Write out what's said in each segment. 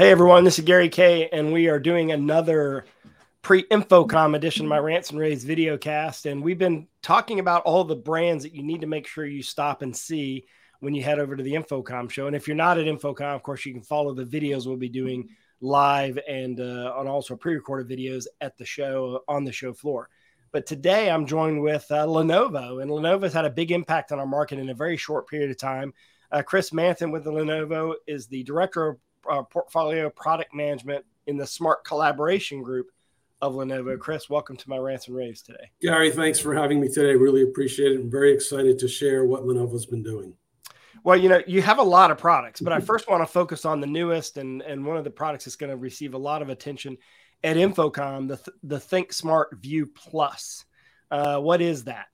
Hey everyone, this is Gary Kayye, and we are doing another pre-InfoComm edition of my Rants and Raves video cast. And we've been talking about all the brands that you need to make sure you stop and see when you head over to the InfoComm show. And if you're not at InfoComm, of course, you can follow the videos we'll be doing live and uh, on also pre-recorded videos at the show on the show floor. But today I'm joined with uh, Lenovo, and Lenovo's had a big impact on our market in a very short period of time. Uh, Chris Mantin with Lenovo is the director of uh, portfolio product management in the Smart Collaboration Group of Lenovo. Chris, welcome to my rants and raves today. Gary, thanks for having me today. Really appreciate it. I'm very excited to share what Lenovo's been doing. Well, you know, you have a lot of products, but I first want to focus on the newest and and one of the products that's going to receive a lot of attention at InfoComm, the the ThinkSmart View Plus. Uh, what is that?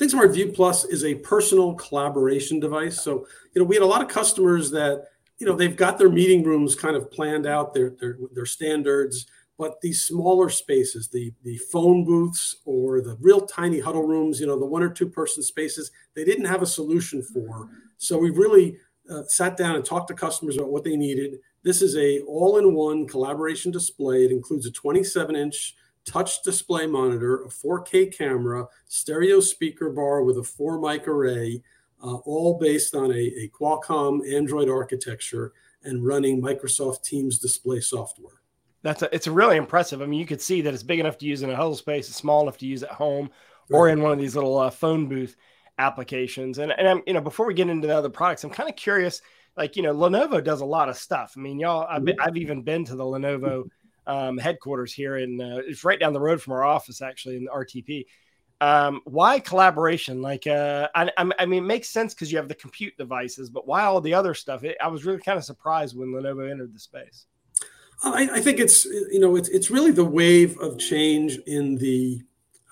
ThinkSmart View Plus is a personal collaboration device. So, you know, we had a lot of customers that, you know, they've got their meeting rooms kind of planned out, their their, their standards, but these smaller spaces, the the phone booths or the real tiny huddle rooms, you know, the one or two person spaces, they didn't have a solution for. So we really uh, sat down and talked to customers about what they needed. This is a all-in-one collaboration display. It includes a 27-inch touch display monitor, a 4K camera, stereo speaker bar with a four mic array, uh, all based on a, a Qualcomm Android architecture and running Microsoft Teams display software. That's a, it's really impressive. I mean, you could see that it's big enough to use in a huddle space, it's small enough to use at home, or in one of these little uh, phone booth applications. And and I'm you know before we get into the other products, I'm kind of curious. Like you know, Lenovo does a lot of stuff. I mean, y'all, I've, been, I've even been to the Lenovo um, headquarters here, and uh, it's right down the road from our office, actually, in the RTP. Um, why collaboration? Like, uh, I, I mean, it makes sense because you have the compute devices, but why all the other stuff? It, I was really kind of surprised when Lenovo entered the space. I, I, think it's you know it's it's really the wave of change in the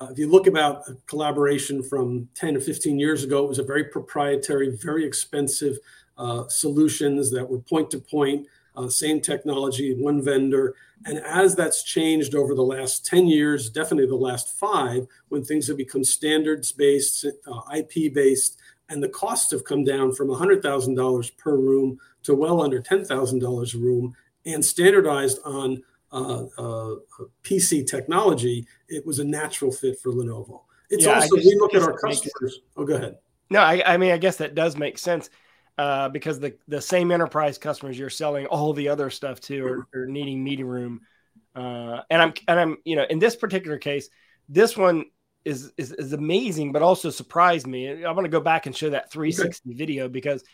uh, if you look about collaboration from 10 or 15 years ago, it was a very proprietary, very expensive uh, solutions that were point to point, uh, same technology, one vendor. And as that's changed over the last 10 years, definitely the last five, when things have become standards based, uh, IP based, and the costs have come down from $100,000 per room to well under $10,000 a room and standardized on uh, uh, PC technology, it was a natural fit for Lenovo. It's yeah, also, we look at our customers. Oh, go ahead. No, I, I, mean, I guess that does make sense uh, because the, the same enterprise customers you're selling all the other stuff to are, are needing meeting room. Uh, and I'm, and I'm, you know, in this particular case, this one is, is, is amazing, but also surprised me. I want to go back and show that 360 okay. video because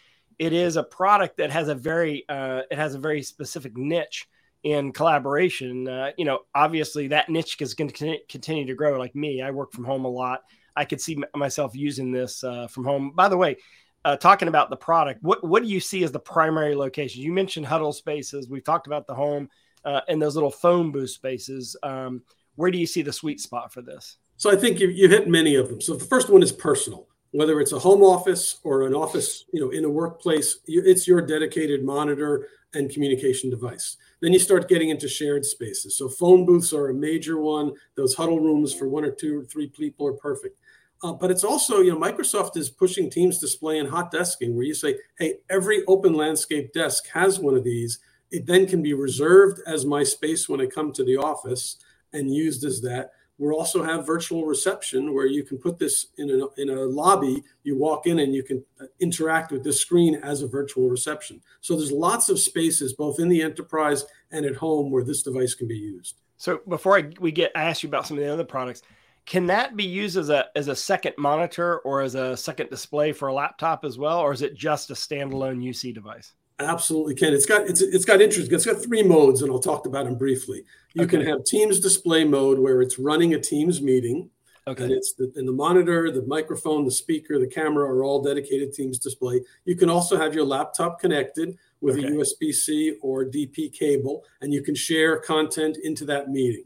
it is a product that has a very, uh, it has a very specific niche in collaboration. Uh, you know, obviously that niche is going to continue to grow. Like me, I work from home a lot. I could see myself using this uh, from home. By the way, uh, talking about the product, what what do you see as the primary locations? You mentioned huddle spaces. We've talked about the home uh, and those little phone booth spaces. Um, where do you see the sweet spot for this? So I think you, you hit many of them. So the first one is personal whether it's a home office or an office, you know, in a workplace, it's your dedicated monitor and communication device. Then you start getting into shared spaces. So phone booths are a major one. Those huddle rooms for one or two or three people are perfect. Uh, but it's also, you know, Microsoft is pushing Teams display and hot desking, where you say, hey, every open landscape desk has one of these. It then can be reserved as my space when I come to the office and used as that. We also have virtual reception where you can put this in a, in a lobby. You walk in and you can uh, interact with this screen as a virtual reception. So there's lots of spaces both in the enterprise and at home where this device can be used. So before I, we get I ask you about some of the other products, can that be used as a as a second monitor or as a second display for a laptop as well, or is it just a standalone UC device? Absolutely can. It's got it's it's got interest. It's got three modes, and I'll talk about them briefly. You okay. can have Teams display mode where it's running a Teams meeting. Okay. And it's the, and the monitor, the microphone, the speaker, the camera are all dedicated Teams display. You can also have your laptop connected with okay. a USB-C or DP cable, and you can share content into that meeting.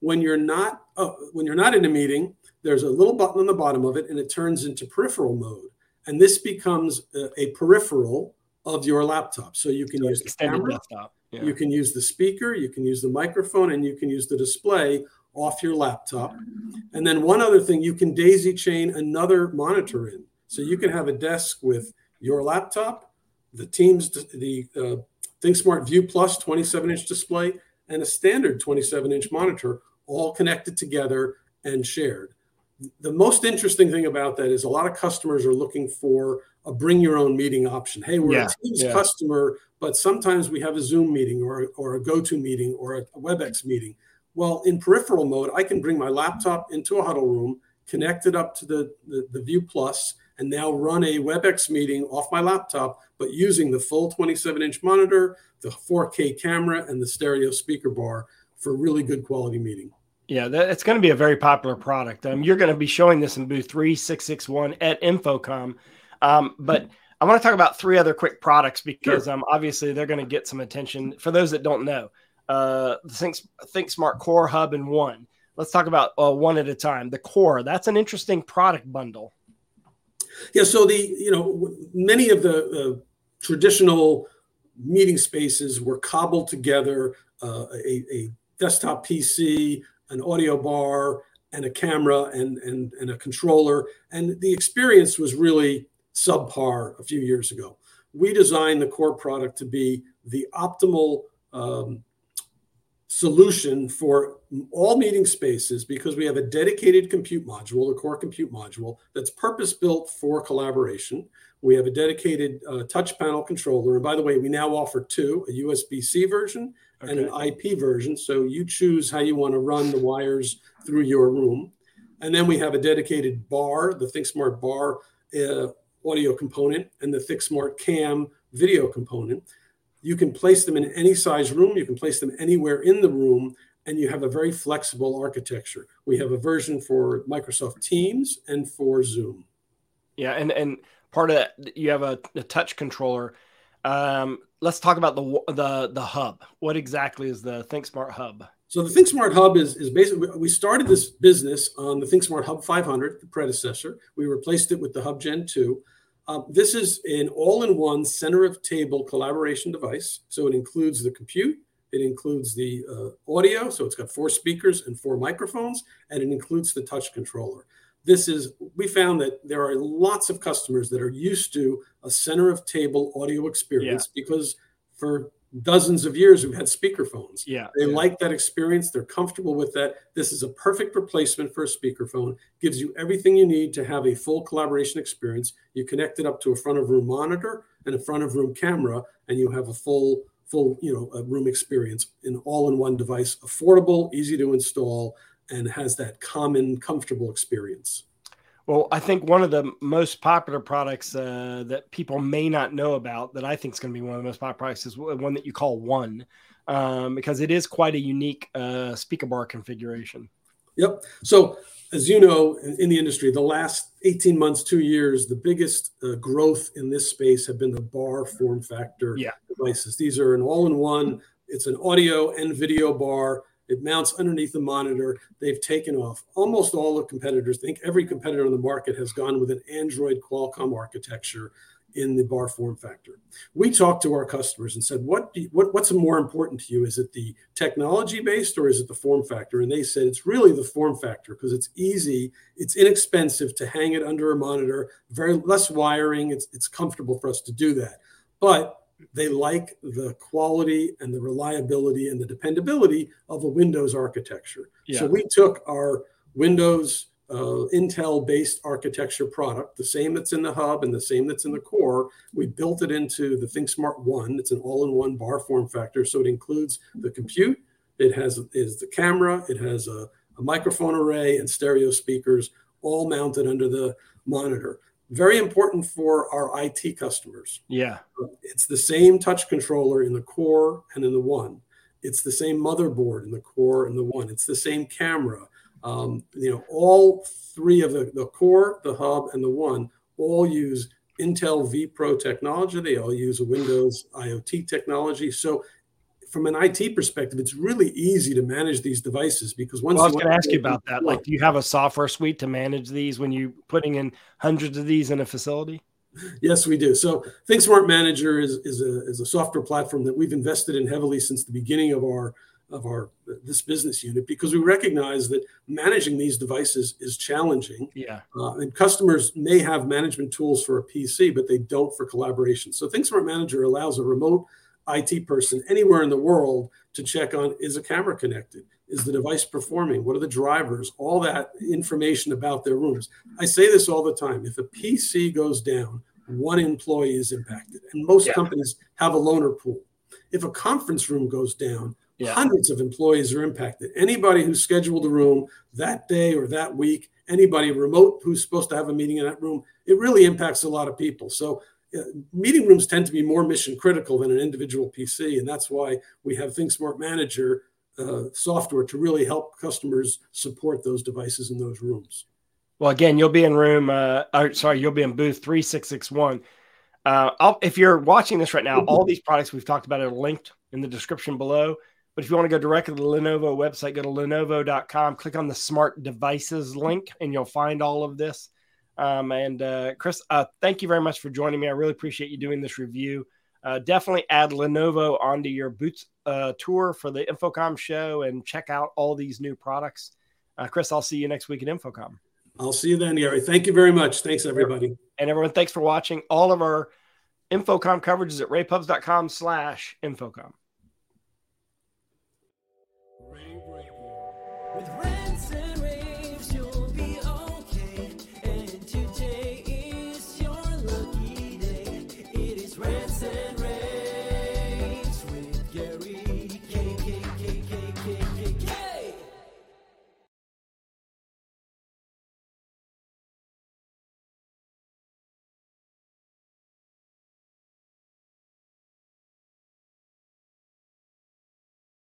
When you're not uh, when you're not in a meeting, there's a little button on the bottom of it, and it turns into peripheral mode. And this becomes a, a peripheral of your laptop. So you can So use the camera, desktop. Yeah. you can use the speaker, you can use the microphone, and you can use the display off your laptop. And then one other thing, you can daisy chain another monitor in. So you can have a desk with your laptop, the Teams, the uh, ThinkSmart View Plus 27 inch display, and a standard 27 inch monitor all connected together and shared. The most interesting thing about that is a lot of customers are looking for a bring your own meeting option. Hey, we're Yeah, a Teams yeah. customer, but sometimes we have a Zoom meeting or, or a GoTo meeting or a WebEx meeting. Well, in peripheral mode, I can bring my laptop into a huddle room, connect it up to the, the, the View Plus, and now run a WebEx meeting off my laptop, but using the full 27 inch monitor, the 4K camera, and the stereo speaker bar for really good quality meeting. Yeah, that, it's going to be a very popular product. Um, you're going to be showing this in booth 3661 at InfoComm. Um, but I want to talk about three other quick products because um, obviously they're going to get some attention. For those that don't know, uh, Think, Think Smart Core Hub and One. Let's talk about uh, one at a time. The Core, that's an interesting product bundle. Yeah, so the you know many of the uh, traditional meeting spaces were cobbled together uh, a, a desktop PC, an audio bar, and a camera and, and and a controller, and the experience was really subpar a few years ago. We designed the core product to be the optimal um, solution for all meeting spaces because we have a dedicated compute module, the core compute module, that's purpose built for collaboration. We have a dedicated uh, touch panel controller. And by the way, we now offer two a USB C version and an IP version. So you choose how you want to run the wires through your room. And then we have a dedicated bar, the ThinkSmart bar uh, audio component, and the ThinkSmart cam video component. You can place them in any size room, you can place them anywhere in the room, and you have a very flexible architecture. We have a version for Microsoft Teams and for Zoom. Yeah, and and part of that you have a, a touch controller. Um, let's talk about the the the hub. What exactly is the ThinkSmart Hub? So the ThinkSmart Hub is, is basically we started this business on the ThinkSmart Hub 500, the predecessor. We replaced it with the Hub Gen 2. Um, this is an all-in-one center of table collaboration device. So it includes the compute, it includes the uh, audio, so it's got four speakers and four microphones, and it includes the touch controller. This is we found that there are lots of customers that are used to a center of table audio experience because for dozens of years we've had speakerphones. Yeah, They yeah. like that experience. They're comfortable with that. This is a perfect replacement for a speakerphone. Gives you everything you need to have a full collaboration experience. You connect it up to a front of room monitor and a front of room camera, and you have a full full you know a room experience in all in one device. Affordable, easy to install, and has that common comfortable experience. Well, I think one of the most popular products uh, that people may not know about that I think is going to be one of the most popular products is one that you call One, um, because it is quite a unique uh, speaker bar configuration. Yep. So, as you know, in, the industry, the last 18 months, two years, the biggest uh, growth in this space have been the bar form factor Yeah. devices. These are an all in one, it's an audio and video bar. It mounts underneath the monitor. They've taken off. Almost all the competitors, I think every competitor on the market has gone with an Android Qualcomm architecture in the bar form factor. We talked to our customers and said, "What, you, what what's more important to you? Is it the technology based or is it the form factor?" And they said it's really the form factor because it's easy, it's inexpensive to hang it under a monitor, very less wiring. It's it's comfortable for us to do that, but they like the quality and the reliability and the dependability of a Windows architecture. Yeah. So we took our Windows uh, Intel based architecture product, the same that's in the hub and the same that's in the core. We built it into the ThinkSmart One. It's an all in one bar form factor. So it includes the compute, it has is the camera, it has a, a microphone array and stereo speakers all mounted under the monitor. Very important for our IT customers. Yeah, It's the same touch controller in the core and in the one. It's the same motherboard in the core and the one. It's the same camera. Um, you know, all three of the, the core, the hub, and the one all use Intel vPro technology. They all use a Windows IoT technology. So, from an IT perspective, it's really easy to manage these devices because once well, I was going to ask you about that. Like, do you have a software suite to manage these when you're putting in hundreds of these in a facility? Yes, we do. So ThinkSmart Manager is, is, a, is a software platform that we've invested in heavily since the beginning of our of our this business unit because we recognize that managing these devices is challenging. Yeah. Uh, and customers may have management tools for a PC, but they don't for collaboration. So ThinkSmart Manager allows a remote IT person anywhere in the world to check on is a camera connected? Is the device performing? What are the drivers? All that information about their rooms. I say this all the time. If a PC goes down, one employee is impacted. And most Yeah. companies have a loaner pool. If a conference room goes down, Yeah. hundreds of employees are impacted. Anybody who's scheduled a room that day or that week, anybody remote who's supposed to have a meeting in that room, it really impacts a lot of people. So meeting rooms tend to be more mission critical than an individual PC, and that's why we have ThinkSmart Manager uh, software to really help customers support those devices in those rooms. Well, again, you'll be in room. Uh, or, sorry, you'll be in booth three six six one. Uh, if you're watching this right now, all these products we've talked about are linked in the description below. But if you want to go directly to the Lenovo website, go to lenovo.com, click on the smart devices link, and you'll find all of this. Um, and uh, Chris, uh, thank you very much for joining me. I really appreciate you doing this review. Uh, definitely add Lenovo onto your Boots uh, tour for the InfoComm show and check out all these new products. Uh, Chris, I'll see you next week at InfoComm. I'll see you then, Gary. Thank you very much. Thanks, everybody. And everyone, thanks for watching. All of our InfoComm coverage is at ravepubs.com slash InfoComm. With Ray